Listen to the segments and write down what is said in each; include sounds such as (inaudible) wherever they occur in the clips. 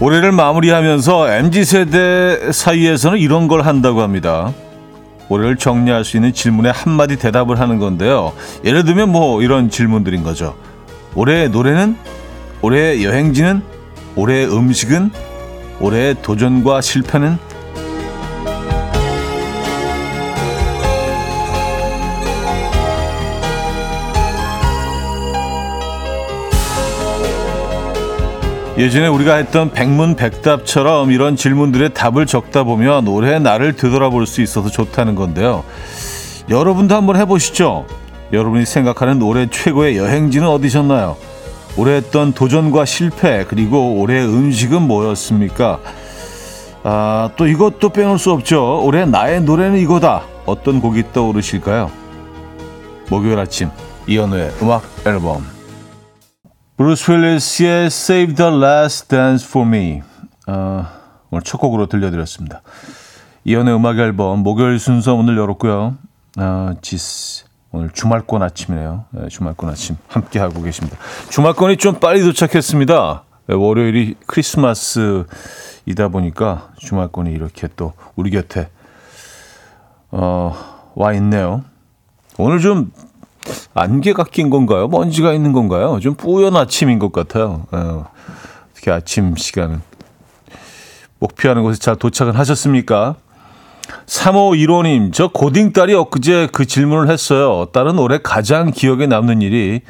올해를 마무리하면서 MZ세대 사이에서는 이런 걸 한다고 합니다. 올해를 정리할 수 있는 질문에 한마디 대답을 하는 건데요. 예를 들면 뭐 이런 질문들인 거죠. 올해의 노래는? 올해의 여행지는? 올해의 음식은? 올해의 도전과 실패는? 예전에 우리가 했던 백문백답처럼 이런 질문들의 답을 적다 보면 올해 나를 되돌아볼 수 있어서 좋다는 건데요. 여러분도 한번 해보시죠. 여러분이 생각하는 올해 최고의 여행지는 어디셨나요? 올해 했던 도전과 실패 그리고 올해 음식은 뭐였습니까? 아, 또 이것도 빼놓을 수 없죠. 올해 나의 노래는 이거다. 어떤 곡이 떠오르실까요? 목요일 아침 이현우의 음악 앨범 브루스 윌리스의 Save the Last Dance for Me 어, 오늘 첫 곡으로 들려드렸습니다. 이현우의 음악 앨범 목요일 순서 오늘 열었고요. 어, 지스 오늘 주말권 아침이네요. 네, 주말권 아침 함께 하고 계십니다. 주말권이 좀 빨리 도착했습니다. 네, 월요일이 크리스마스이다 보니까 주말권이 이렇게 또 우리 곁에 어, 와 있네요. 오늘 좀 안개가 낀 건가요? 먼지가 있는 건가요? 좀 뿌연 아침인 것 같아요. 어, 특히 아침 시간은. 목표하는 곳에 잘 도착은 하셨습니까? 3호 1호님, 저 고딩 딸이 엊그제 그 질문을 했어요. 딸은 올해 가장 기억에 남는 일이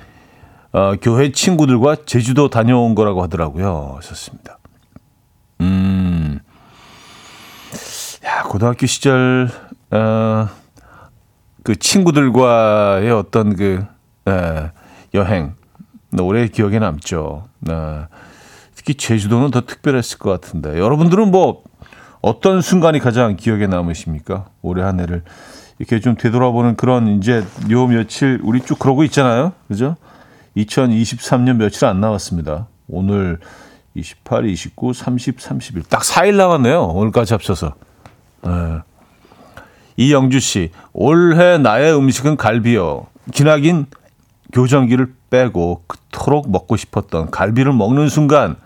어, 교회 친구들과 제주도 다녀온 거라고 하더라고요. 하셨습니다. 음, 야, 고등학교 시절, 어, 그 친구들과의 어떤 그 에, 예, 여행 오래 기억에 남죠. 에, 네. 특히 제주도는 더 특별했을 것 같은데 여러분들은 뭐 어떤 순간이 가장 기억에 남으십니까? 올해 한 해를 이렇게 좀 되돌아보는 그런 이제 요 며칠 우리 쭉 그러고 있잖아요. 그죠? 2023년 며칠 안 남았습니다. 오늘 28, 29, 30, 31. 딱 4일 남았네요. 오늘까지 합쳐서. 네. 이영주 씨, 올해 나의 음식은 갈비요. 기나긴 교정기를 빼고 그토록 먹고 싶었던 갈비를 먹는 순간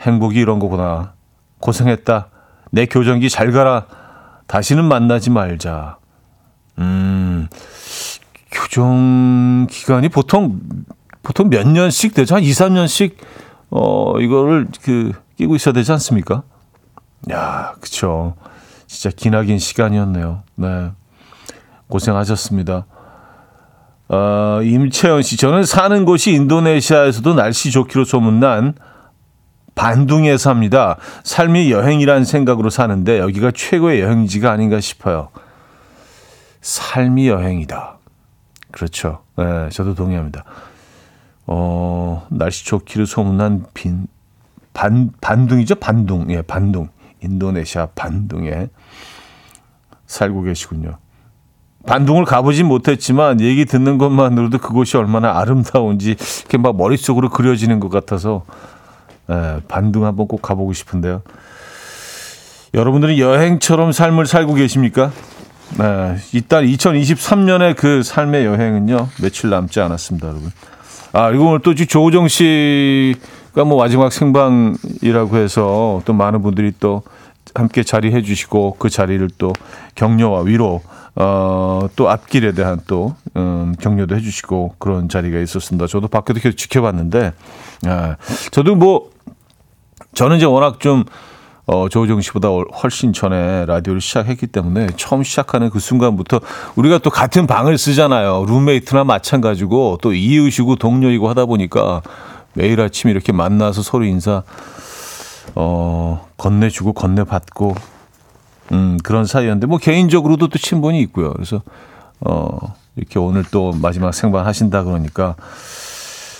행복이 이런 거구나. 고생했다. 내 교정기 잘 가라. 다시는 만나지 말자. 음, 교정 기간이 보통, 보통 몇 년씩 되죠? 한 2, 3년씩, 어, 이거를 그, 끼고 있어야 되지 않습니까? 야, 그쵸. 진짜 기나긴 시간이었네요. 네. 고생하셨습니다. 어, 임채연 씨, 저는 사는 곳이 인도네시아에서도 날씨 좋기로 소문난 반둥에 삽니다. 삶이 여행이란 생각으로 사는데 여기가 최고의 여행지가 아닌가 싶어요. 삶이 여행이다. 그렇죠. 네, 저도 동의합니다. 어, 날씨 좋기로 소문난 빈, 반, 반둥이죠? 반둥. 예, 반둥. 인도네시아 반둥에 살고 계시군요. 반둥을 가보진 못했지만 얘기 듣는 것만으로도 그곳이 얼마나 아름다운지 이렇게 막 머릿속으로 그려지는 것 같아서 에, 반둥 한번 꼭 가보고 싶은데요. 여러분들은 여행처럼 삶을 살고 계십니까? 네, 이달 2023년의 그 삶의 여행은요 며칠 남지 않았습니다, 여러분. 아 그리고 오늘 또 조우정 씨가 뭐 마지막 생방이라고 해서 또 많은 분들이 또 함께 자리해 주시고 그 자리를 또 격려와 위로 어, 또 앞길에 대한 또 음, 격려도 해 주시고 그런 자리가 있었습니다. 저도 밖에도 계속 지켜봤는데, 아, 저도 뭐 저는 이제 워낙 좀 어, 조우정 씨보다 훨씬 전에 라디오를 시작했기 때문에 처음 시작하는 그 순간부터 우리가 또 같은 방을 쓰잖아요. 룸메이트나 마찬가지고 또 이웃이고 동료이고 하다 보니까 매일 아침 이렇게 만나서 서로 인사 어, 건네주고 건네받고 음, 그런 사이였는데 뭐 개인적으로도 또 친분이 있고요. 그래서 어, 이렇게 오늘 또 마지막 생방 하신다 그러니까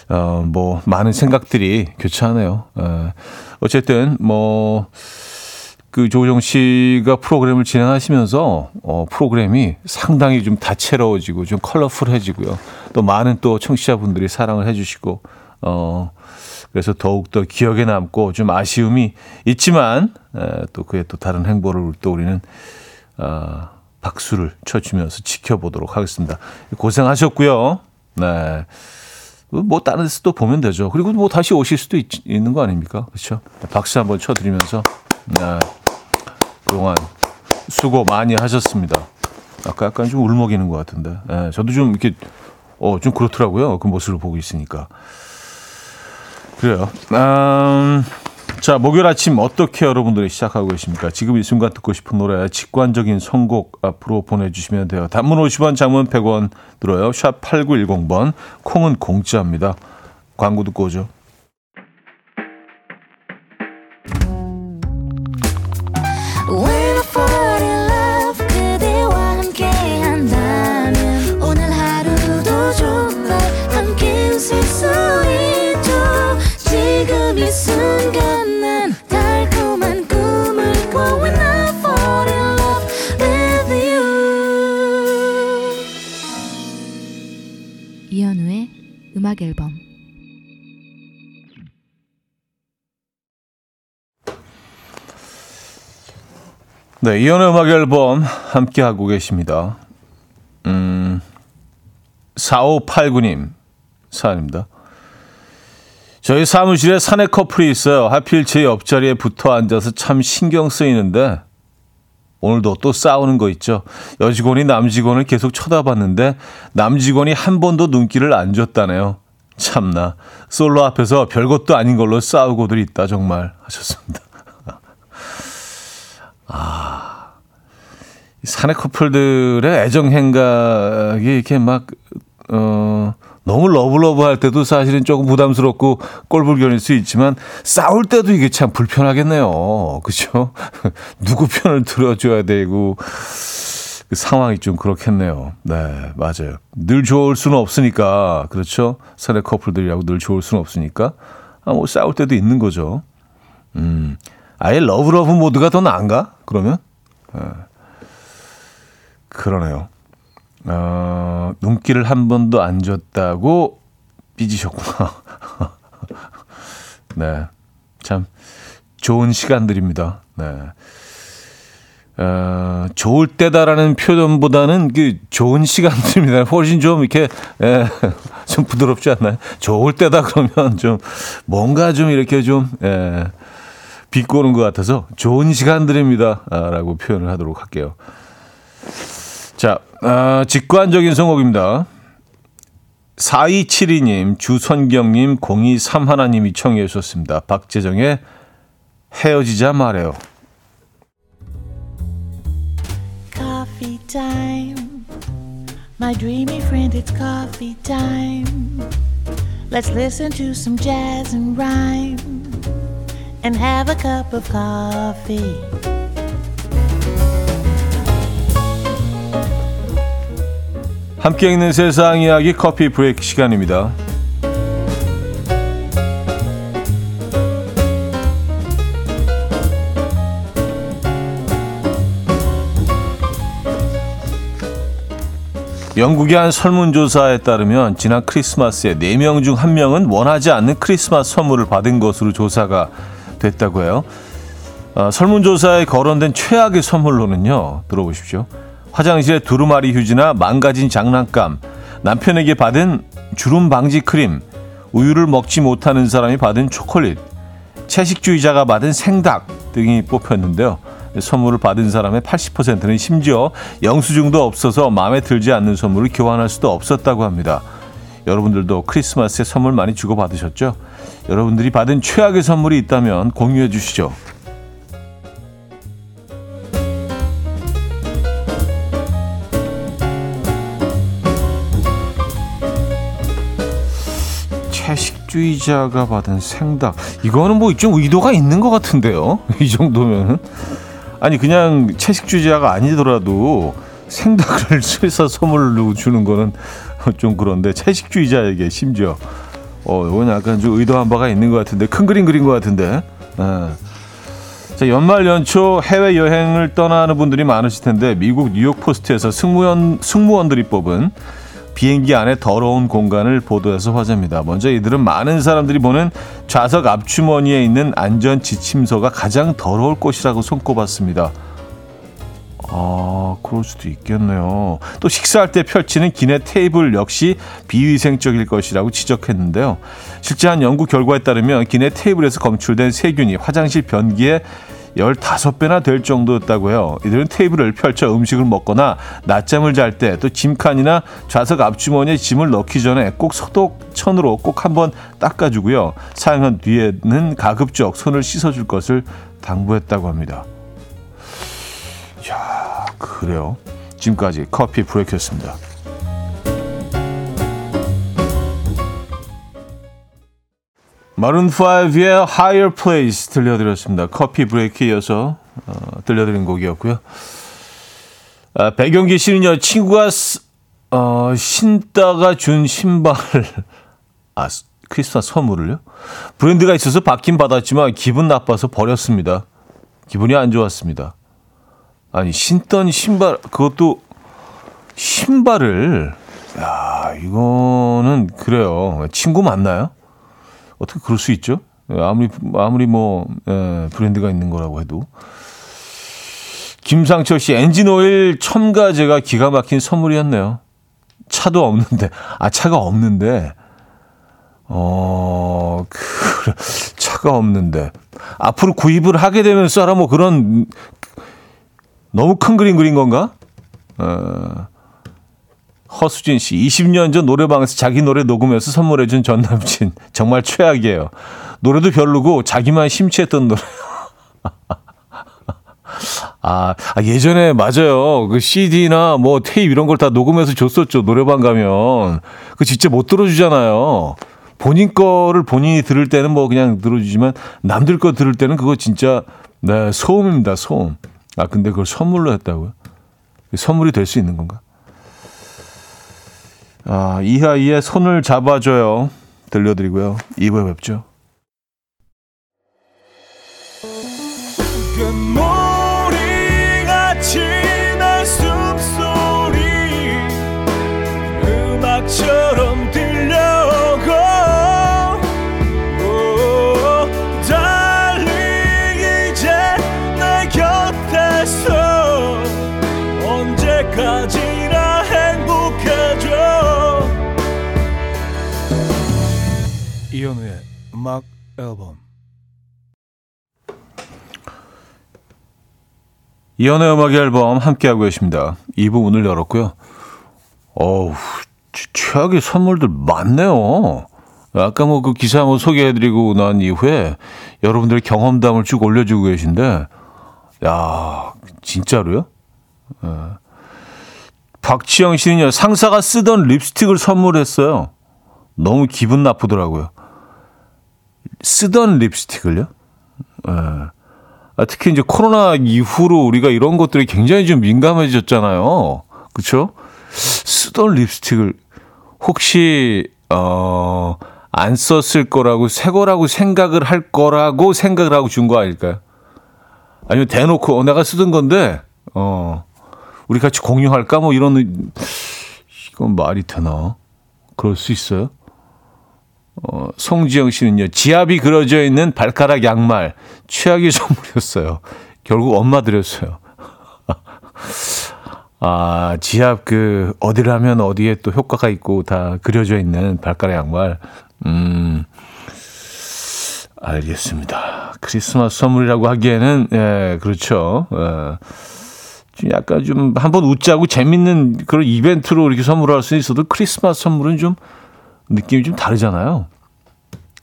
어, 뭐 많은 생각들이 교차하네요. 어, 어쨌든 뭐 그 조정 씨가 프로그램을 진행하시면서 어, 프로그램이 상당히 좀 다채로워지고 좀 컬러풀해지고요. 또 많은 또 청취자분들이 사랑을 해주시고 어, 그래서 더욱더 기억에 남고 좀 아쉬움이 있지만 에, 또 그의 또 다른 행보를 또 우리는 어, 박수를 쳐주면서 지켜보도록 하겠습니다. 고생하셨고요. 네. 뭐 다른 데서 또 보면 되죠. 그리고 뭐 다시 오실 수도 있, 는거 아닙니까? 그렇죠? 박수 한번 쳐드리면서 네. 그동안 수고 많이 하셨습니다. 아까 약간 좀 울먹이는 것 같은데. 네, 저도 좀 이렇게 어, 좀 그렇더라고요. 그 모습을 보고 있으니까. 그래요. 음, 자, 목요일 아침 어떻게 여러분들이 시작하고 계십니까? 지금 이 순간 듣고 싶은 노래, 직관적인 선곡 앞으로 보내주시면 돼요. 단문 50원, 장문 100원 들어요. 샵 8910번, 콩은 공짜입니다. 광고 듣고 오죠. 음악 앨범 네, 이연의 음악 앨범 함께 하고 계십니다. 음, 4589님 사연입니다. 저희 사무실에 사내 커플이 있어요. 하필 제 옆자리에 붙어 앉아서 참 신경 쓰이는데 오늘도 또 싸우는 거 있죠. 여직원이 남직원을 계속 쳐다봤는데 남직원이 한 번도 눈길을 안 줬다네요. 참나 솔로 앞에서 별것도 아닌 걸로 싸우고들 있다 정말 하셨습니다. (laughs) 아 사내 커플들의 애정 행각이 이렇게 막 어. 너무 love love 할 때도 사실은 조금 부담스럽고 꼴불견일 수 있지만 싸울 때도 이게 참 불편하겠네요. 그죠? (laughs) 누구 편을 들어줘야 되고 그 상황이 좀 그렇겠네요. 네, 맞아요. 늘 좋을 수는 없으니까 그렇죠. 사내 커플들이라고 늘 좋을 수는 없으니까 아, 뭐 싸울 때도 있는 거죠. 음, 아예 love love 모드가 더 나은가? 그러면 네. 그러네요. 어, 눈길을 한 번도 안 줬다고 삐지셨구나. (laughs) 네. 참, 좋은 시간들입니다. 네. 어, 좋을 때다라는 표현보다는 그 좋은 시간들입니다. (laughs) 훨씬 좀 이렇게, 예, (laughs) 좀 부드럽지 않나요? 좋을 때다 그러면 좀 뭔가 좀 이렇게 좀, 예, 비꼬는 것 같아서 좋은 시간들입니다. 아, 라고 표현을 하도록 할게요. 자, 어, 직관적인 성곡입니다. 4272님, 주선경님, 0231님이 청해 주셨습니다. 박재정의 헤어지자 말해요. Coffee time. My dreamy friend, it's coffee time. Let's listen to some jazz and rhyme and have a cup of coffee. 함께 있는 세상 이야기 커피 브레이크 시간입니다. 영국의 한 설문조사에 따르면 지난 크리스마스에 4명 중 1명은 원하지 않는 크리스마스 선물을 받은 것으로 조사가 됐다고 해요. 어, 설문조사에 거론된 최악의 선물로는요. 들어보십시오. 화장실에 두루마리 휴지나 망가진 장난감, 남편에게 받은 주름 방지 크림, 우유를 먹지 못하는 사람이 받은 초콜릿, 채식주의자가 받은 생닭 등이 뽑혔는데요. 선물을 받은 사람의 80%는 심지어 영수증도 없어서 마음에 들지 않는 선물을 교환할 수도 없었다고 합니다. 여러분들도 크리스마스에 선물 많이 주고받으셨죠? 여러분들이 받은 최악의 선물이 있다면 공유해 주시죠. 채식주의자가 받은 생닭. 이거는 뭐 좀 의도가 있는 것 같은데요. (laughs) 이 정도면은. 아니, 그냥 채식주의자가 아니더라도 생닭을 (laughs) 쇠서 선물로 주는 거는 (laughs) 좀 그런데 채식주의자에게 심지어 어, 이건 약간 좀 의도한 바가 있는 것 같은데 큰 그림 그린 것 같은데. 아. 자, 연말 연초 해외 여행을 떠나는 분들이 많으실 텐데 미국 뉴욕 포스트에서 승무원 승무원들이 뽑은 비행기 안에 더러운 공간을 보도해서 화제입니다. 먼저 이들은 많은 사람들이 보는 좌석 앞주머니에 있는 안전 지침서가 가장 더러울 곳이라고 손꼽았습니다. 아, 그럴 수도 있겠네요. 또 식사할 때 펼치는 기내 테이블 역시 비위생적일 것이라고 지적했는데요. 실제 한 연구 결과에 따르면 기내 테이블에서 검출된 세균이 화장실 변기에 15배나 될 정도였다고 해요. 이들은 테이블을 펼쳐 음식을 먹거나 낮잠을 잘 때 또 짐칸이나 좌석 앞주머니에 짐을 넣기 전에 꼭 소독천으로 꼭 한번 닦아주고요. 사용한 뒤에는 가급적 손을 씻어줄 것을 당부했다고 합니다. 야 그래요. 지금까지 커피 브레이크였습니다. 마룬5의 Higher Place 들려드렸습니다. 커피 브레이크 이어서 어, 들려드린 곡이었고요. 아, 배경기 씨는요, 친구가 어, 신다가 준 신발을, 아, 크리스마스 선물을요? 브랜드가 있어서 받긴 받았지만 기분 나빠서 버렸습니다. 기분이 안 좋았습니다. 아니, 신던 신발, 그것도 신발을, 야, 이거는 그래요. 친구 맞나요? 어떻게 그럴 수 있죠? 아무리 아무리 뭐 에, 브랜드가 있는 거라고 해도 김상철 씨 엔진 오일 첨가제가 기가 막힌 선물이었네요. 차도 없는데 아 차가 없는데 어 그, 차가 없는데 앞으로 구입을 하게 되면 써라 뭐 그런 너무 큰 그림 그린 건가? 어, 허수진 씨, 20년 전 노래방에서 자기 노래 녹음해서 선물해준 전 남친. (laughs) 정말 최악이에요. 노래도 별로고 자기만 심취했던 노래. (laughs) 아, 아, 예전에 맞아요. 그 CD나 뭐 테이프 이런 걸 다 녹음해서 줬었죠. 노래방 가면. 그 진짜 못 들어주잖아요. 본인 거를 본인이 들을 때는 뭐 그냥 들어주지만 남들 거 들을 때는 그거 진짜 네, 소음입니다. 소음. 아, 근데 그걸 선물로 했다고요? 선물이 될 수 있는 건가? 아, 이하이의 손을 잡아줘요. 들려드리고요. 2부에 뵙죠. 음악 앨범 이현우의 음악 앨범 함께하고 계십니다. 2부 문을 열었고요. 어우, 최악의 선물들 많네요. 아까 뭐 그 기사 뭐 소개해드리고 난 이후에 여러분들 경험담을 쭉 올려주고 계신데, 야 진짜로요? 예. 박지영 씨는요, 상사가 쓰던 립스틱을 선물했어요. 너무 기분 나쁘더라고요. 쓰던 립스틱을요. 예. 아, 특히 이제 코로나 이후로 우리가 이런 것들이 굉장히 좀 민감해졌잖아요. 그렇죠? 쓰던 립스틱을 혹시 어, 안 썼을 거라고 새 거라고 생각을 할 거라고 생각을 하고 준 거 아닐까요? 아니면 대놓고 어, 내가 쓰던 건데 어, 우리 같이 공유할까 뭐 이런 이건 말이 되나? 그럴 수 있어요? 어, 송지영 씨는요, 지압이 그려져 있는 발가락 양말, 최악의 (laughs) 선물이었어요. 결국 엄마 드렸어요. (laughs) 아, 지압 그, 어디를 하면 어디에 또 효과가 있고 다 그려져 있는 발가락 양말. 음, 알겠습니다. 크리스마스 선물이라고 하기에는, 예, 그렇죠. 예. 좀 약간 좀 한번 웃자고 재밌는 그런 이벤트로 이렇게 선물할 수 있어도 크리스마스 선물은 좀 느낌이 좀 다르잖아요.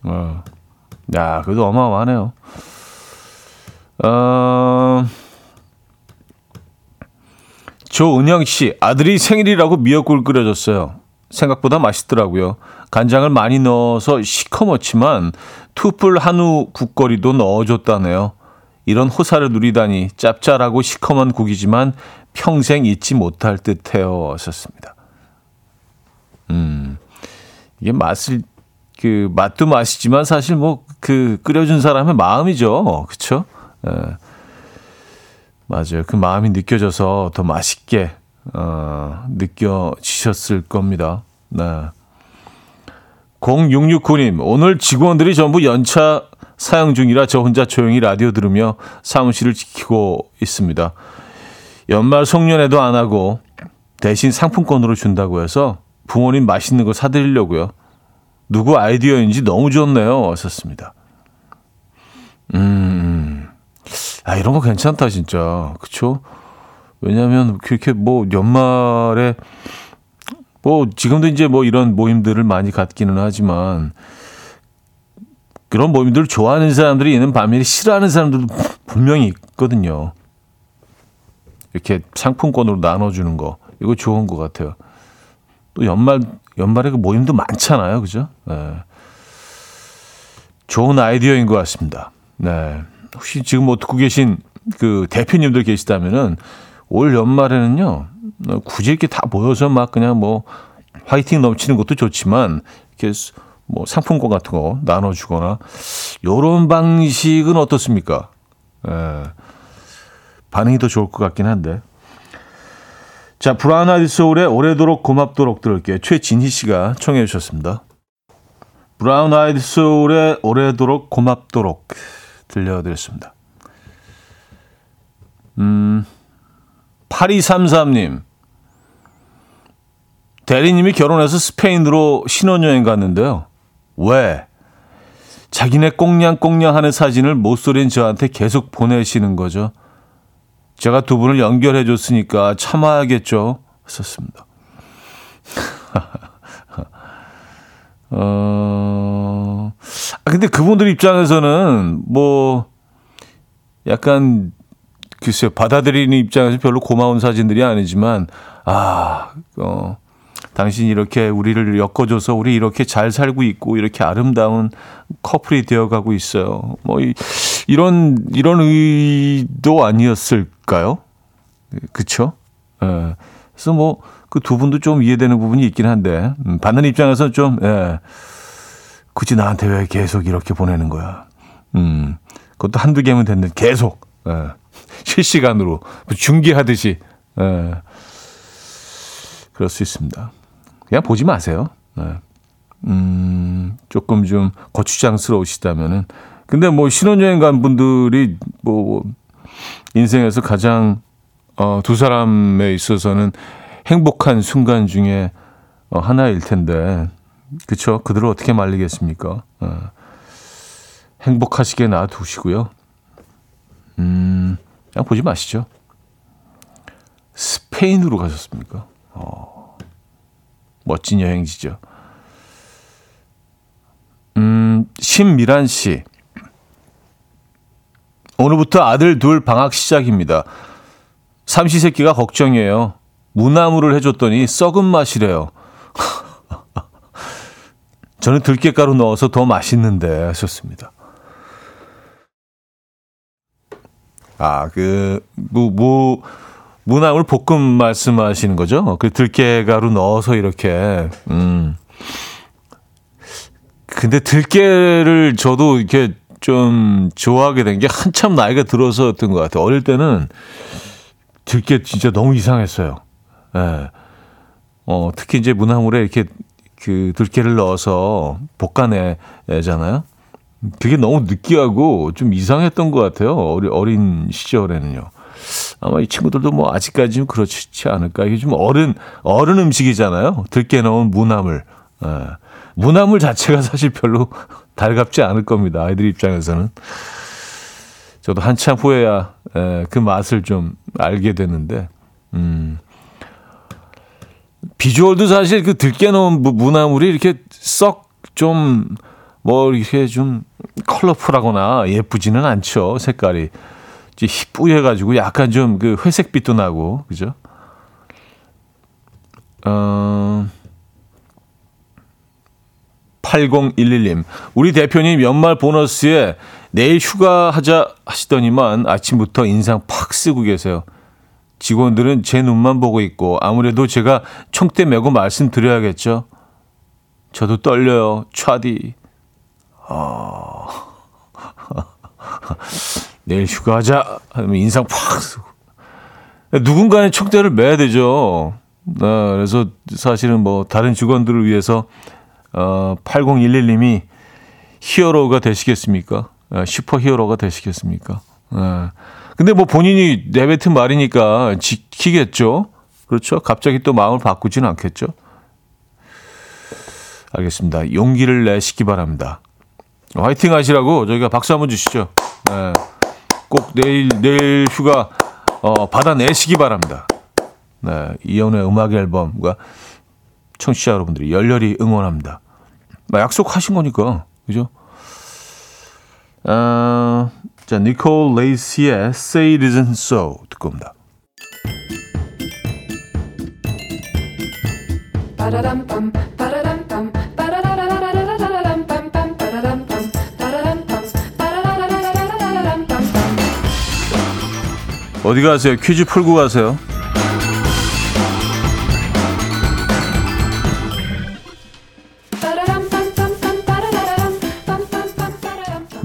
어. 야, 그래도 어마어마하네요. 어, 조은영 씨, 아들이 생일이라고 미역국을 끓여줬어요. 생각보다 맛있더라고요. 간장을 많이 넣어서 시커멓지만 투뿔 한우 국거리도 넣어줬다네요. 이런 호사를 누리다니 짭짤하고 시커먼 국이지만 평생 잊지 못할 듯해요. 하셨습니다. 음. 이게 맛을 그 맛도 맛이지만 사실 뭐 그 끓여준 사람의 마음이죠. 그렇죠? 예. 맞아요. 그 마음이 느껴져서 더 맛있게 어, 느껴지셨을 겁니다. 네. 0669님, 오늘 직원들이 전부 연차 사용 중이라 저 혼자 조용히 라디오 들으며 사무실을 지키고 있습니다. 연말 송년회도 안 하고 대신 상품권으로 준다고 해서 부모님 맛있는 거 사드리려고요. 누구 아이디어인지 너무 좋네요. 왔었습니다. 음, 아, 이런 거 괜찮다, 진짜. 그쵸? 왜냐면, 그렇게 뭐, 연말에, 뭐, 지금도 이제 뭐 이런 모임들을 많이 갖기는 하지만, 그런 모임들을 좋아하는 사람들이 있는 반면에 싫어하는 사람들도 분명히 있거든요. 이렇게 상품권으로 나눠주는 거. 이거 좋은 것 같아요. 또 연말, 연말에 그 모임도 많잖아요. 그죠? 네. 좋은 아이디어인 것 같습니다. 네. 혹시 지금 뭐 듣고 계신 그 대표님들 계시다면은 올 연말에는요, 굳이 이렇게 다 모여서 막 그냥 뭐 화이팅 넘치는 것도 좋지만 이렇게 뭐 상품권 같은 거 나눠주거나 요런 방식은 어떻습니까? 예. 반응이 더 좋을 것 같긴 한데. 자, 브라운 아이드 소울의 오래도록 고맙도록 들을게요. 최진희 씨가 청해 주셨습니다. 브라운 아이드 소울의 오래도록 고맙도록 들려드렸습니다. 음, 8233님. 대리님이 결혼해서 스페인으로 신혼여행 갔는데요. 왜? 자기네 꽁냥꽁냥 하는 사진을 못소린 저한테 계속 보내시는 거죠. 제가 두 분을 연결해 줬으니까 참아야겠죠. 썼습니다. (laughs) 어, 아, 근데 그분들 입장에서는 뭐, 약간, 글쎄요, 받아들이는 입장에서 별로 고마운 사진들이 아니지만, 아, 어, 당신이 이렇게 우리를 엮어줘서 우리 이렇게 잘 살고 있고 이렇게 아름다운 커플이 되어가고 있어요. 뭐 이, 런 이런 의도 아니었을까요? 그쵸? 예. 그래서 뭐 그 두 분도 좀 이해되는 부분이 있긴 한데 음, 받는 입장에서 좀 예. 굳이 나한테 왜 계속 이렇게 보내는 거야? 음, 그것도 한두 개면 됐는데 계속 예. (laughs) 실시간으로 중계하듯이 예. 그럴 수 있습니다. 그냥 보지 마세요. 네. 음, 조금 좀 거추장스러우시다면은. 근데 뭐 신혼여행 간 분들이 뭐 인생에서 가장 어, 두 사람에 있어서는 행복한 순간 중에 어, 하나일 텐데. 그쵸? 그들을 어떻게 말리겠습니까? 어. 행복하시게 놔두시고요. 음, 그냥 보지 마시죠. 스페인으로 가셨습니까? 어. 멋진 여행지죠. 음, 신미란 씨. 오늘부터 아들 둘 방학 시작입니다. 삼시세끼가 걱정이에요. 무나무를 해줬더니 썩은 맛이래요. (laughs) 저는 들깨가루 넣어서 더 맛있는데 하셨습니다. 아, 그, 무, 무, 무나물 볶음 말씀하시는 거죠? 그 들깨가루 넣어서 이렇게 음. 근데 들깨를 저도 이렇게 좀 좋아하게 된 게 한참 나이가 들어서였던 것 같아요. 어릴 때는 들깨 진짜 너무 이상했어요. 예. 네. 어, 특히 이제 무나물에 이렇게 그 들깨를 넣어서 볶아내잖아요. 그게 너무 느끼하고 좀 이상했던 것 같아요. 어리, 어린 시절에는요. 아마 이 친구들도 뭐 아직까지는 그렇지 않을까. 이게 좀 어른, 어른 음식이잖아요. 들깨 넣은 무나물. 예. 무나물 자체가 사실 별로 달갑지 않을 겁니다. 아이들 입장에서는. 저도 한참 후에야 예, 그 맛을 좀 알게 되는데, 음. 비주얼도 사실 그 들깨 넣은 무나물이 이렇게 썩 좀, 뭐, 이렇게 좀 컬러풀하거나 예쁘지는 않죠. 색깔이. 뿌해가지고 약간 좀 그 회색빛도 나고, 그죠? 어, 8011님. 우리 대표님 연말 보너스에 내일 휴가 하자 하시더니만 아침부터 인상 팍 쓰고 계세요. 직원들은 제 눈만 보고 있고 아무래도 제가 총대 메고 말씀드려야겠죠. 저도 떨려요. 차디. 어... (laughs) 내일 휴가하자 하면 인상 팍 쓰고. 누군가의 촉대를 매야 되죠. 네, 그래서 사실은 뭐 다른 직원들을 위해서 어, 8011님이 히어로가 되시겠습니까? 네, 슈퍼 히어로가 되시겠습니까? 네. 근데 뭐 본인이 내뱉은 말이니까 지키겠죠. 그렇죠. 갑자기 또 마음을 바꾸지는 않겠죠. 알겠습니다. 용기를 내시기 바랍니다. 화이팅 하시라고 저희가 박수 한번 주시죠. 네. 꼭 내일, 내일 휴가, 어, 받아내시기 바랍니다. 네. 이연의 음악 앨범과 청취자 여러분들이 열렬히 응원합니다. 약속하신 거니까. 그죠? 어, 자, 니콜 레이시의 Say It Isn't So 듣고 옵니다. 어디 가세요? 퀴즈 풀고 가세요.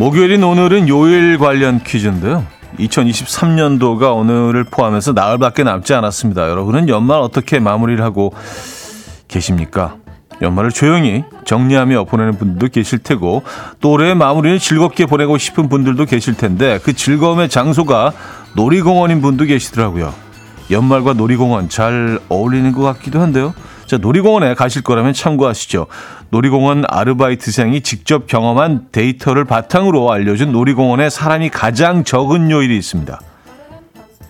목요일인 오늘은 요일 관련 퀴즈인데요. 2023년도가 오늘을 포함해서 나흘밖에 남지 않았습니다. 여러분은 연말 어떻게 마무리를 하고 계십니까? 연말을 조용히 정리하며 보내는 분들도 계실 테고 또 올해의 마무리를 즐겁게 보내고 싶은 분들도 계실 텐데 그 즐거움의 장소가 놀이공원인 분도 계시더라고요. 연말과 놀이공원 잘 어울리는 것 같기도 한데요. 자, 놀이공원에 가실 거라면 참고하시죠. 놀이공원 아르바이트생이 직접 경험한 데이터를 바탕으로 알려준 놀이공원에 사람이 가장 적은 요일이 있습니다.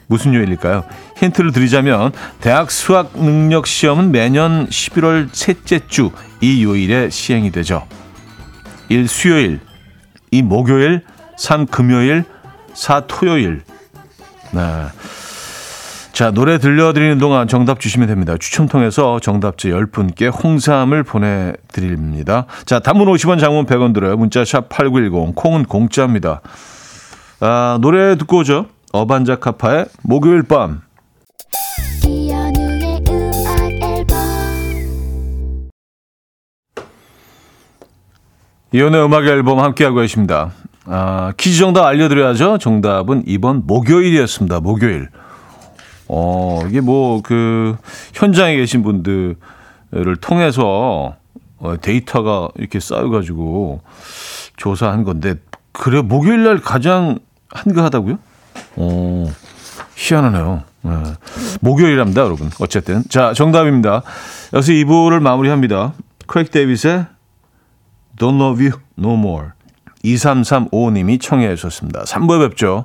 무슨 요일일까요? 힌트를 드리자면 대학 수학 능력 시험은 매년 11월 셋째 주 이 요일에 시행이 되죠. 1 수요일, 2 목요일, 3 금요일, 4 토요일. 네. 자, 노래 들려드리는 동안 정답 주시면 됩니다. 추첨 통해서 정답자 10분께 홍삼을 보내드립니다. 자, 단문 50원, 장문 100원 들어요. 문자 샵 8910, 콩은 공짜입니다. 아, 노래 듣고 오죠. 어반자카파의 목요일 밤. 이연의 음악 앨범 함께하고 계십니다. 아, 퀴즈 정답 알려드려야죠. 정답은 이번 목요일이었습니다. 목요일. 어, 이게 뭐, 그, 현장에 계신 분들을 통해서 어, 데이터가 이렇게 쌓여가지고 조사한 건데, 그래, 목요일 날 가장 한가하다고요? 어, 희한하네요. 네. 목요일입니다, 여러분. 어쨌든. 자, 정답입니다. 여기서 2부를 마무리합니다. 크랙 데이빗의 Don't Love You No More. 2335님이 청해 주셨습니다. 3부에 뵙죠.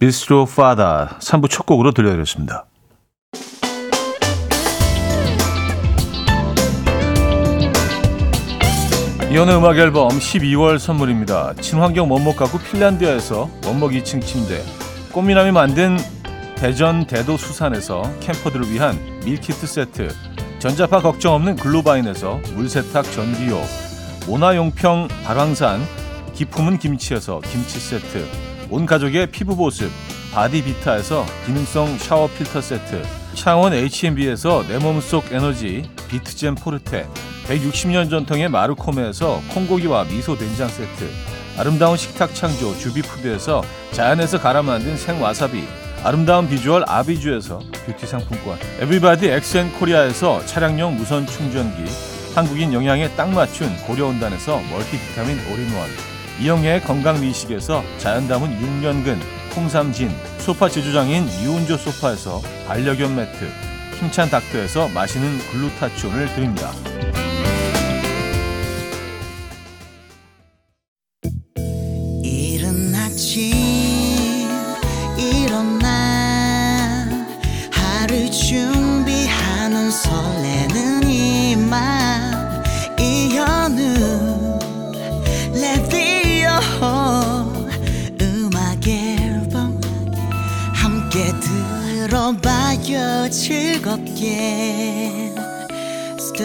비스트로 파다 3부 첫 곡으로 들려드렸습니다. 이현우의 음악 앨범 12월 선물입니다. 친환경 원목 가구 핀란드에서 원목 2층 침대 꽃미남이 만든 대전 대도 수산에서 캠퍼들을 위한 밀키트 세트 전자파 걱정 없는 글로바인에서 물세탁 전기요 모나용평 발왕산 기 품은 김치에서 김치 세트 온 가족의 피부 보습 바디비타에서 기능성 샤워 필터 세트 창원 H&B에서 내 몸속 에너지 비트젠 포르테 160년 전통의 마르코메에서 콩고기와 미소 된장 세트 아름다운 식탁 창조 주비푸드에서 자연에서 갈아 만든 생와사비 아름다운 비주얼 아비주에서 뷰티 상품권 에브리바디 엑센 코리아에서 차량용 무선 충전기 한국인 영양에 딱 맞춘 고려은단에서 멀티비타민 올인원 이영애의 건강미식에서 자연 담은 6년근 홍삼진 소파 제조장인 유운조 소파에서 반려견 매트 힘찬 닥터에서 마시는 글루타치온을 드립니다.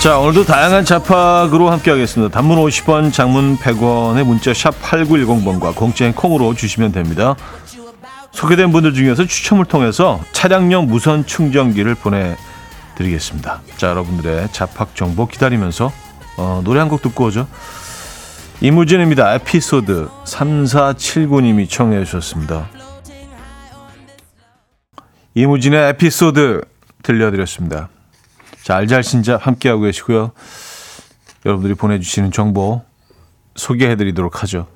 자, 오늘도 다양한 잡학으로 함께하겠습니다. 단문 50원, 장문 100원의 문자 샵 8910번과 공짜인 콩으로 주시면 됩니다. 소개된 분들 중에서 추첨을 통해서 차량용 무선 충전기를 보내드리겠습니다. 자, 여러분들의 잡학 정보 기다리면서 어, 노래 한 곡 듣고 오죠. 이무진입니다. 에피소드 3479님이 청해 주셨습니다. 이무진의 에피소드 들려드렸습니다. 자, 알잘신잡 함께하고 계시고요. 여러분들이 보내주시는 정보 소개해드리도록 하죠.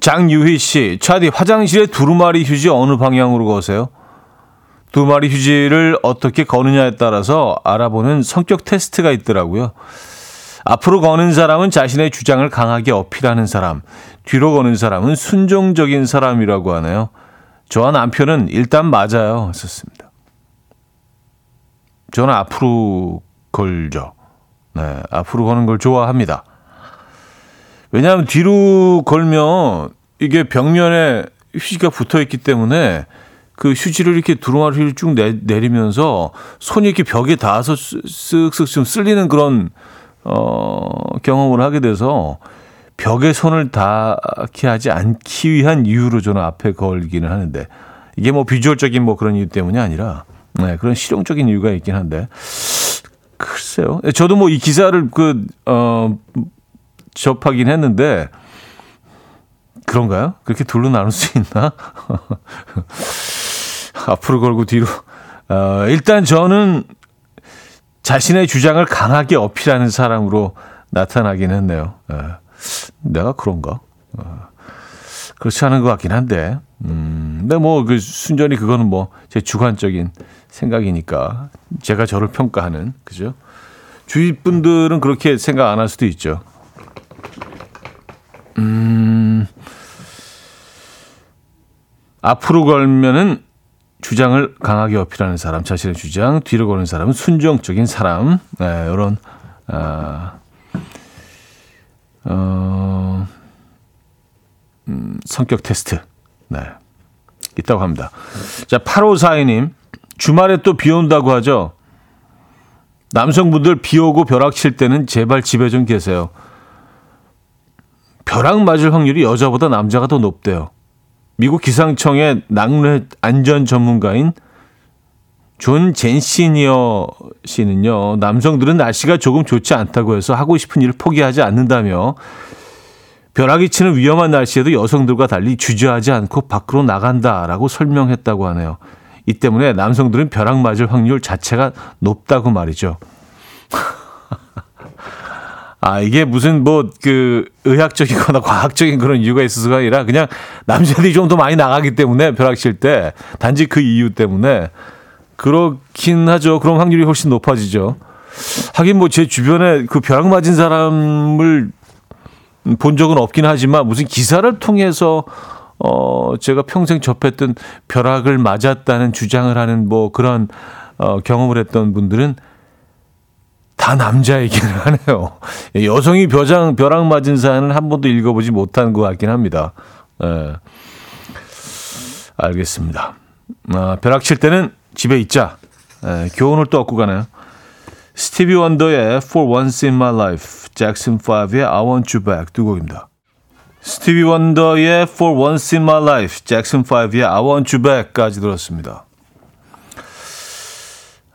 장유희 씨, 차디 화장실에 두루마리 휴지 어느 방향으로 거세요? 두루마리 휴지를 어떻게 거느냐에 따라서 알아보는 성격 테스트가 있더라고요. 앞으로 거는 사람은 자신의 주장을 강하게 어필하는 사람, 뒤로 거는 사람은 순종적인 사람이라고 하네요. 저와 남편은 일단 맞아요. 썼습니다. 저는 앞으로 걸죠. 네, 앞으로 거는 걸 좋아합니다. 왜냐하면 뒤로 걸면 이게 벽면에 휴지가 붙어 있기 때문에 그 휴지를 이렇게 두루마리를 쭉 내, 내리면서 손이 이렇게 벽에 닿아서 쓱쓱 좀 쓸리는 그런 어, 경험을 하게 돼서 벽에 손을 닿게 하지 않기 위한 이유로 저는 앞에 걸기는 하는데 이게 뭐 비주얼적인 뭐 그런 이유 때문이 아니라 네, 그런 실용적인 이유가 있긴 한데 글쎄요. 저도 뭐 이 기사를 그 어, 접하긴 했는데 그런가요? 그렇게 둘로 나눌 수 있나? (laughs) 앞으로 걸고 뒤로. 어, 일단 저는 자신의 주장을 강하게 어필하는 사람으로 나타나긴 했네요. 어, 내가 그런가? 어, 그렇지 않은 것 같긴 한데. 음, 근데 뭐 그 순전히 그거는 뭐 제 주관적인 생각이니까 제가 저를 평가하는 그죠? 주위 분들은 그렇게 생각 안 할 수도 있죠. 음, 앞으로 걸면은 주장을 강하게 어필하는 사람, 자신의 주장, 뒤로 거는 사람은 순정적인 사람, 네, 이런, 아, 어, 음, 성격 테스트, 네, 있다고 합니다. 자, 8542님, 주말에 또 비 온다고 하죠. 남성분들 비 오고 벼락 칠 때는 제발 집에 좀 계세요. 벼락 맞을 확률이 여자보다 남자가 더 높대요. 미국 기상청의 낙뢰 안전 전문가인 존 젠시니어 씨는요, 남성들은 날씨가 조금 좋지 않다고 해서 하고 싶은 일을 포기하지 않는다며, 벼락이 치는 위험한 날씨에도 여성들과 달리 주저하지 않고 밖으로 나간다라고 설명했다고 하네요. 이 때문에 남성들은 벼락 맞을 확률 자체가 높다고 말이죠. (laughs) 아, 이게 무슨 뭐 그 의학적이거나 (laughs) 과학적인 그런 이유가 있어서가 아니라 그냥 남자들이 좀 더 많이 나가기 때문에 벼락 칠 때 단지 그 이유 때문에 그렇긴 하죠. 그럼 확률이 훨씬 높아지죠. 하긴 뭐 제 주변에 그 벼락 맞은 사람을 본 적은 없긴 하지만 무슨 기사를 통해서 어, 제가 평생 접했던 벼락을 맞았다는 주장을 하는 뭐 그런 어, 경험을 했던 분들은 다 남자이기는 (laughs) 하네요. 여성이 벼장, 벼락 맞은 사연은 한 번도 읽어보지 못한 것 같긴 합니다. 예. 알겠습니다. 아, 벼락 칠 때는 집에 있자. 예, 교훈을 또 얻고 가나요? 스티비 원더의 For Once in My Life, 잭슨 5의 I Want You Back 두 곡입니다. 스티비 원더의 For Once in My Life, 잭슨 5의 I Want You Back까지 들었습니다.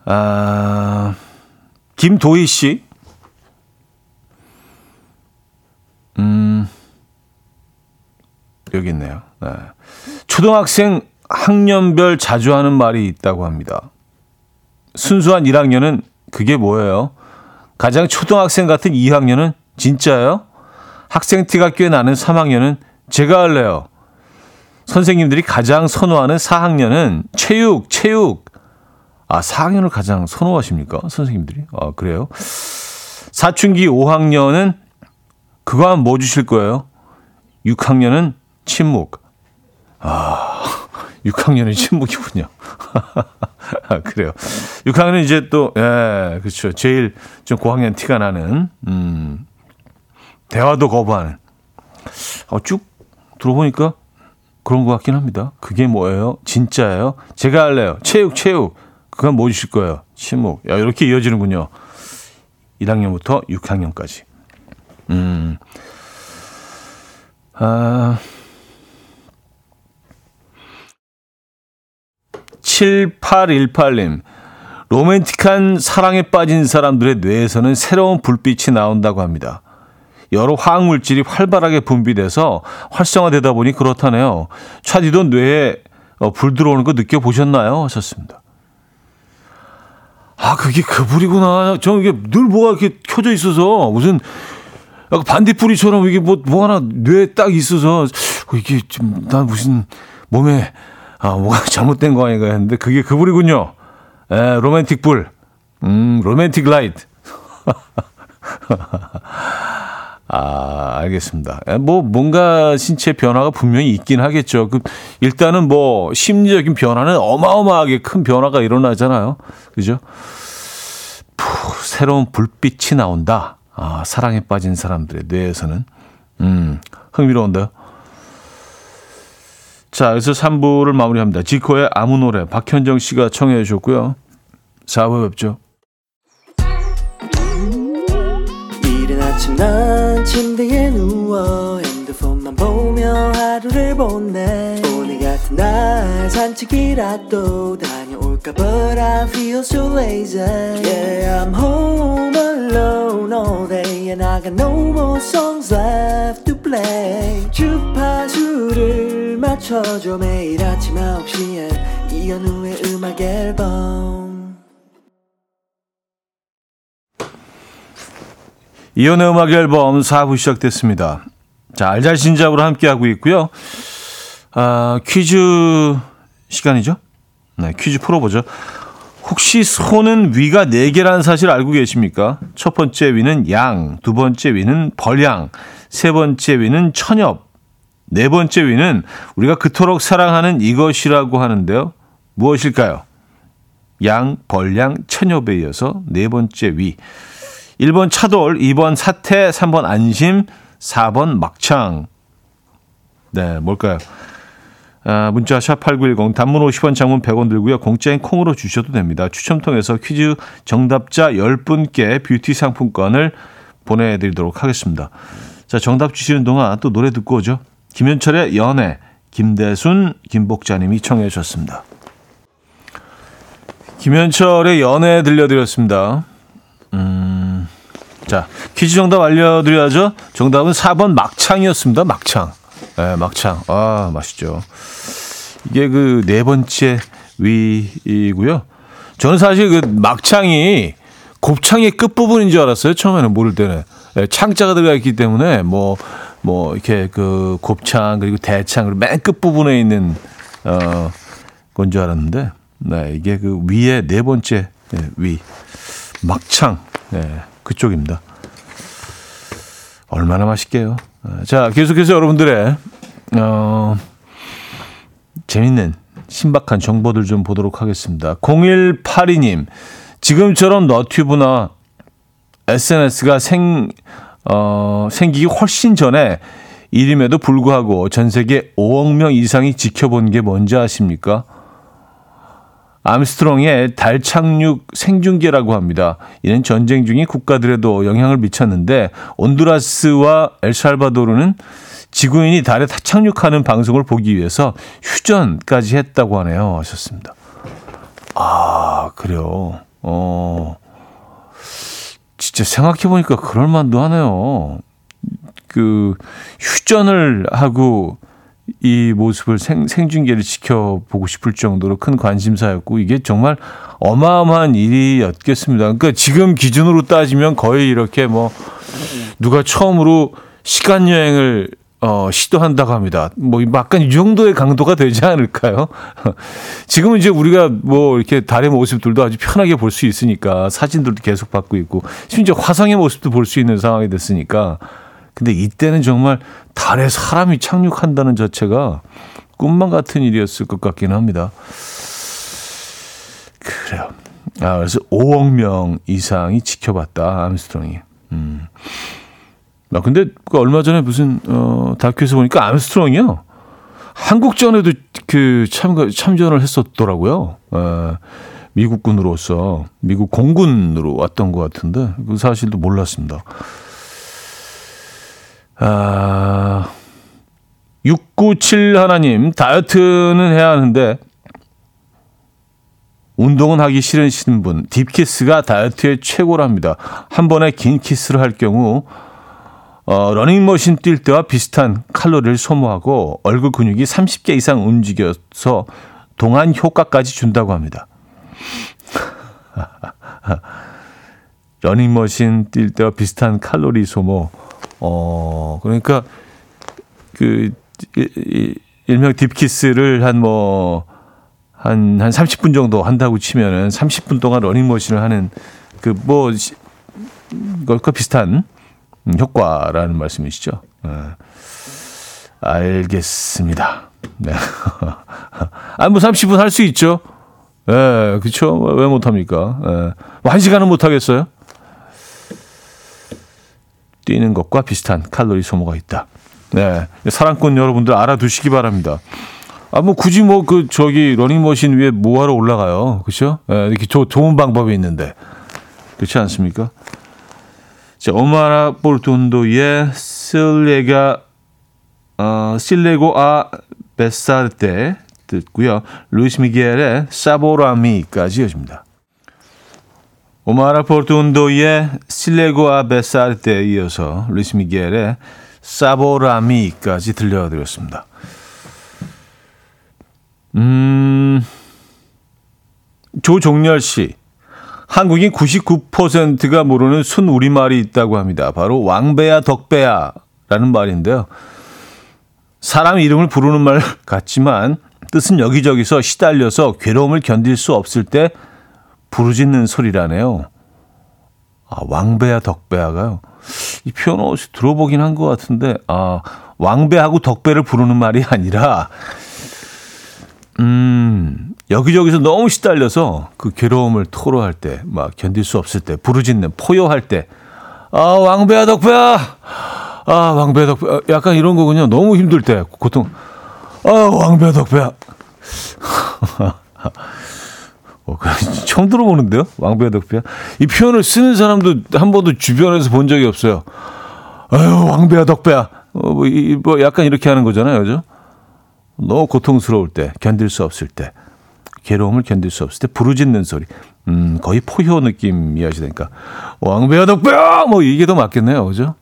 아, 김도희 씨. 음, 여기 있네요. 네. 초등학생 학년별 자주 하는 말이 있다고 합니다. 순수한 1학년은 그게 뭐예요? 가장 초등학생 같은 2학년은 진짜요? 학생 티가 꽤 나는 3학년은 제가 할래요. 선생님들이 가장 선호하는 4학년은 체육, 체육. 아, 4학년을 가장 선호하십니까? 선생님들이? 아, 그래요? 사춘기 5학년은 그거 하면 뭐 주실 거예요? 6학년은 침묵. 아, 6학년은 침묵이군요. (laughs) 아, 그래요. 6학년은 이제 또, 예, 그렇죠. 제일 좀 고학년 티가 나는, 음, 대화도 거부하는. 어, 쭉 들어보니까 그런 것 같긴 합니다. 그게 뭐예요? 진짜예요? 제가 할래요. 체육, 체육. 그건 뭐 주실 거예요? 침묵. 야, 이렇게 이어지는군요. 1학년부터 6학년까지. 음. 아. 7818님. 로맨틱한 사랑에 빠진 사람들의 뇌에서는 새로운 불빛이 나온다고 합니다. 여러 화학물질이 활발하게 분비돼서 활성화되다 보니 그렇다네요. 차디도 뇌에 어, 불 들어오는 거 느껴보셨나요? 하셨습니다. 아, 그게 그 불이구나. 저 이게 늘 뭐가 이렇게 켜져 있어서 무슨 반딧불이처럼 이게 뭐, 뭐 하나 뇌에 딱 있어서 어, 이게 좀, 난 무슨 몸에 아, 뭐가 (laughs) 잘못된 거 아닌가 했는데 그게 그 불이군요. 에, 로맨틱 불. 음, romantic light. (laughs) 아, 알겠습니다. 뭐, 뭔가 신체 변화가 분명히 있긴 하겠죠. 그, 일단은 뭐, 심리적인 변화는 어마어마하게 큰 변화가 일어나잖아요. 그죠? 푸, 새로운 불빛이 나온다. 아, 사랑에 빠진 사람들의 뇌에서는. 음, 흥미로운데요. 자, 그래서 3부를 마무리합니다. 지코의 아무 노래, 박현정 씨가 청해 주셨고요. 4부 뵙죠. 이른 아침 난 침대에 누워 핸드폰만 보며 하루를 보내 오늘 같은 날 산책이라도 다 녀올까 But I feel so lazy Yeah, I'm home alone all day And I got no more songs left to play 주파수를 맞춰줘 매일 아침 9시에 이현우의 음악 앨범 이현우의 음악 앨범 4부 시작됐습니다. 자, 알잘신잡으로 함께하고 있고요. 아, 퀴즈 시간이죠? 네, 퀴즈 풀어보죠. 혹시 소는 위가 4개라는 사실 알고 계십니까? 첫 번째 위는 양, 두 번째 위는 벌양, 세 번째 위는 천엽, 네 번째 위는 우리가 그토록 사랑하는 이것이라고 하는데요. 무엇일까요? 양, 벌양, 천엽에 이어서 네 번째 위. 1번 차돌, 2번 사태, 3번 안심, 4번 막창. 네, 뭘까요? 아, 문자 샵 8910 단문 50원 장문 100원 들고요. 공짜인 콩으로 주셔도 됩니다. 추첨 통해서 퀴즈 정답자 10분께 뷰티 상품권을 보내드리도록 하겠습니다. 자, 정답 주시는 동안 또 노래 듣고 오죠. 김현철의 연애, 김대순, 김복자님이 청해 주셨습니다. 김현철의 연애 들려드렸습니다. 음, 자, 퀴즈 정답 알려드려야죠. 정답은 4번 막창이었습니다. 막창. 네, 막창. 아, 맛있죠. 이게 그 네 번째 위이고요. 저는 사실 그 막창이 곱창의 끝부분인 줄 알았어요. 처음에는 모를 때는. 네, 창자가 들어가 있기 때문에 뭐 뭐 이렇게 그 곱창 그리고 대창 그리고 맨 끝 부분에 있는 어 건 줄 알았는데 네 이게 그 위에 네 번째 네, 위 막창 네 그쪽입니다. 얼마나 맛있게요. 어, 자 계속해서 여러분들의 어 재밌는 신박한 정보들 좀 보도록 하겠습니다. 0182님 지금처럼 너튜브나 SNS가 생 어, 생기기 훨씬 전에 이름에도 불구하고 전 세계 5억 명 이상이 지켜본 게 뭔지 아십니까? 암스트롱의 달 착륙 생중계라고 합니다. 이는 전쟁 중인 국가들에도 영향을 미쳤는데 온두라스와 엘살바도르는 지구인이 달에 착륙하는 방송을 보기 위해서 휴전까지 했다고 하네요. 하셨습니다. 아, 그래요. 어. 진짜 생각해 보니까 그럴 만도 하네요. 그, 휴전을 하고 이 모습을 생, 생중계를 지켜보고 싶을 정도로 큰 관심사였고, 이게 정말 어마어마한 일이었겠습니다. 그러니까 지금 기준으로 따지면 거의 이렇게 뭐, 누가 처음으로 시간 여행을 어, 시도한다고 합니다. 뭐, 약간 이 정도의 강도가 되지 않을까요? (laughs) 지금은 이제 우리가 뭐, 이렇게 달의 모습들도 아주 편하게 볼 수 있으니까 사진들도 계속 받고 있고, 심지어 화성의 모습도 볼 수 있는 상황이 됐으니까, 근데 이때는 정말 달에 사람이 착륙한다는 자체가 꿈만 같은 일이었을 것 같기는 합니다. 그래요. 아, 그래서 5억 명 이상이 지켜봤다, 암스트롱이. 음. 아, 근데 그 얼마 전에 무슨, 어, 다큐에서 보니까 암스트롱이요. 한국전에도 그 참가, 참전을 했었더라고요. 어, 미국군으로서, 미국 공군으로 왔던 것 같은데, 그 사실도 몰랐습니다. 아, 697 하나님, 다이어트는 해야 하는데, 운동은 하기 싫으신 분, 딥키스가 다이어트의 최고랍니다. 한 번에 긴 키스를 할 경우, 어, 러닝머신 뛸 때와 비슷한 칼로리를 소모하고 얼굴 근육이 30개 이상 움직여서 동안 효과까지 준다고 합니다. (laughs) 러닝머신 뛸 때와 비슷한 칼로리 소모. 어, 그러니까 그 일명 딥키스를 한 뭐, 한, 한 30분 정도 한다고 치면은 30분 동안 러닝머신을 하는 그 뭐, 그것과 비슷한 효과라는 말씀이시죠. 네. 알겠습니다. 네. (laughs) 아, 뭐 30분 할 수 있죠. 예, 네, 그쵸. 왜 못합니까? 예. 네. 뭐한 시간은 못하겠어요? 뛰는 것과 비슷한 칼로리 소모가 있다. 네. 사랑꾼 여러분들 알아두시기 바랍니다. 아, 뭐 굳이 뭐 그 저기 러닝머신 위에 뭐하러 올라가요. 그죠? 예, 이렇게 조, 좋은 방법이 있는데. 그렇지 않습니까? 자, 오마라 포르투온도의 Si Llego 어, Si Llego a Besarte 듣고요. 루이스 미겔의 Sabor a Mí까지 이어집니다. 오마라 포르투온도의 Si Llego a Besarte에 이어서 루이스 미겔의 Sabor a Mí까지 들려드렸습니다. 음, 조종렬 씨. 한국인 99%가 모르는 순 우리말이 있다고 합니다. 바로 왕배야 덕배야라는 말인데요. 사람 이름을 부르는 말 (laughs) 같지만 뜻은 여기저기서 시달려서 괴로움을 견딜 수 없을 때 부르짖는 소리라네요. 아, 왕배야 덕배야가요. 이 표현 어디서 들어보긴 한 것 같은데, 아, 왕배하고 덕배를 부르는 말이 아니라, 음, 여기저기서 너무 시달려서 그 괴로움을 토로할 때, 막 견딜 수 없을 때, 부르짖는, 포효할 때, 아, 왕배야, 덕배야! 아, 왕배야, 덕배야. 약간 이런 거군요. 너무 힘들 때, 고통. 아, 왕배야, 덕배야. (laughs) 어, (laughs) 처음 들어보는데요? 왕배야, 덕배야. 이 표현을 쓰는 사람도 한 번도 주변에서 본 적이 없어요. 아유, 왕배야, 덕배야. 어, 뭐, 이, 뭐, 약간 이렇게 하는 거잖아요. 그죠? 너무 고통스러울 때, 견딜 수 없을 때. 괴로움을 견딜 수 없을 때 부르짖는 소리. 음, 거의 포효 느낌이야시니까 왕배야 덕배야 뭐 이게 더 맞겠네요. 그죠?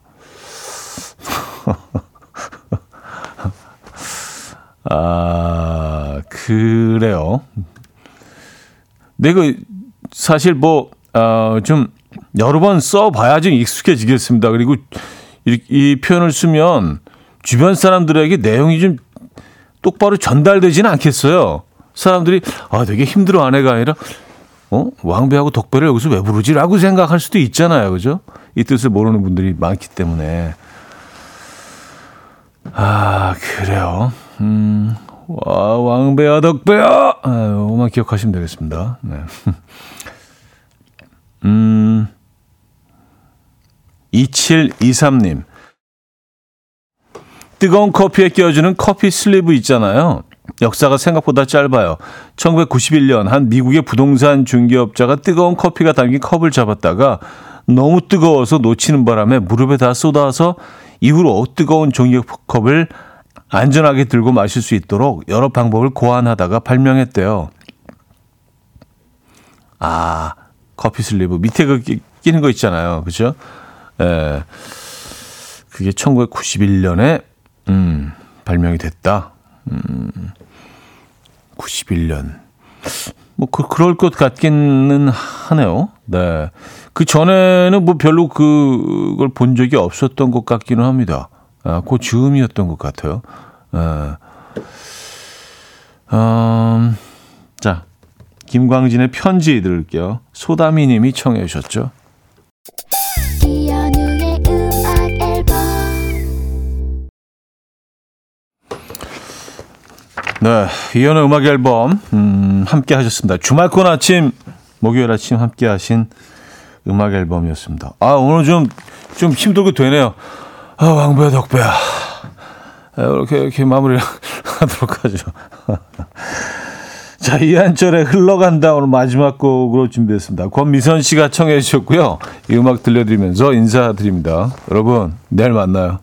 (laughs) 아, 그래요. 네, 그, 사실 뭐, 어, 좀, 여러 번 써봐야 좀 익숙해지겠습니다. 그리고 이, 이 표현을 쓰면 주변 사람들에게 내용이 좀 똑바로 전달되지는 않겠어요. 사람들이 아 되게 힘들어 아내가 아니라 어 왕배하고 덕배를 여기서 왜 부르지라고 생각할 수도 있잖아요, 그죠? 이 뜻을 모르는 분들이 많기 때문에 아 그래요. 음, 와 왕배야 덕배야, 아만 기억하시면 되겠습니다. 네. (laughs) 음, 2723님. 뜨거운 커피에 끼워주는 커피 슬리브 있잖아요. 역사가 생각보다 짧아요. 1991년 한 미국의 부동산 중개업자가 뜨거운 커피가 담긴 컵을 잡았다가 너무 뜨거워서 놓치는 바람에 무릎에 다 쏟아서 이후로 뜨거운 종이컵을 안전하게 들고 마실 수 있도록 여러 방법을 고안하다가 발명했대요. 아, 커피 슬리브 밑에 그 끼는 거 있잖아요. 그죠? 예. 그게 1991년에 음, 발명이 됐다. 음. 91년. 뭐, 그, 그럴 것 같기는 하네요. 네. 그 전에는 뭐 별로 그걸 본 적이 없었던 것 같기는 합니다. 아, 그 즈음이었던 것 같아요. 아, 음, 자, 김광진의 편지 들을게요. 소다미 님이 청해 주셨죠. 네, 이현의 음악 앨범 음, 함께 하셨습니다. 주말권 아침, 목요일 아침 함께 하신 음악 앨범이었습니다. 아, 오늘 좀 좀 힘들게 되네요. 아, 왕배야, 덕배야. 아, 이렇게, 이렇게 마무리 (laughs) 하도록 하죠. (laughs) 자, 이한철의 흘러간다 오늘 마지막 곡으로 준비했습니다. 권미선 씨가 청해 주셨고요. 이 음악 들려드리면서 인사드립니다. 여러분, 내일 만나요.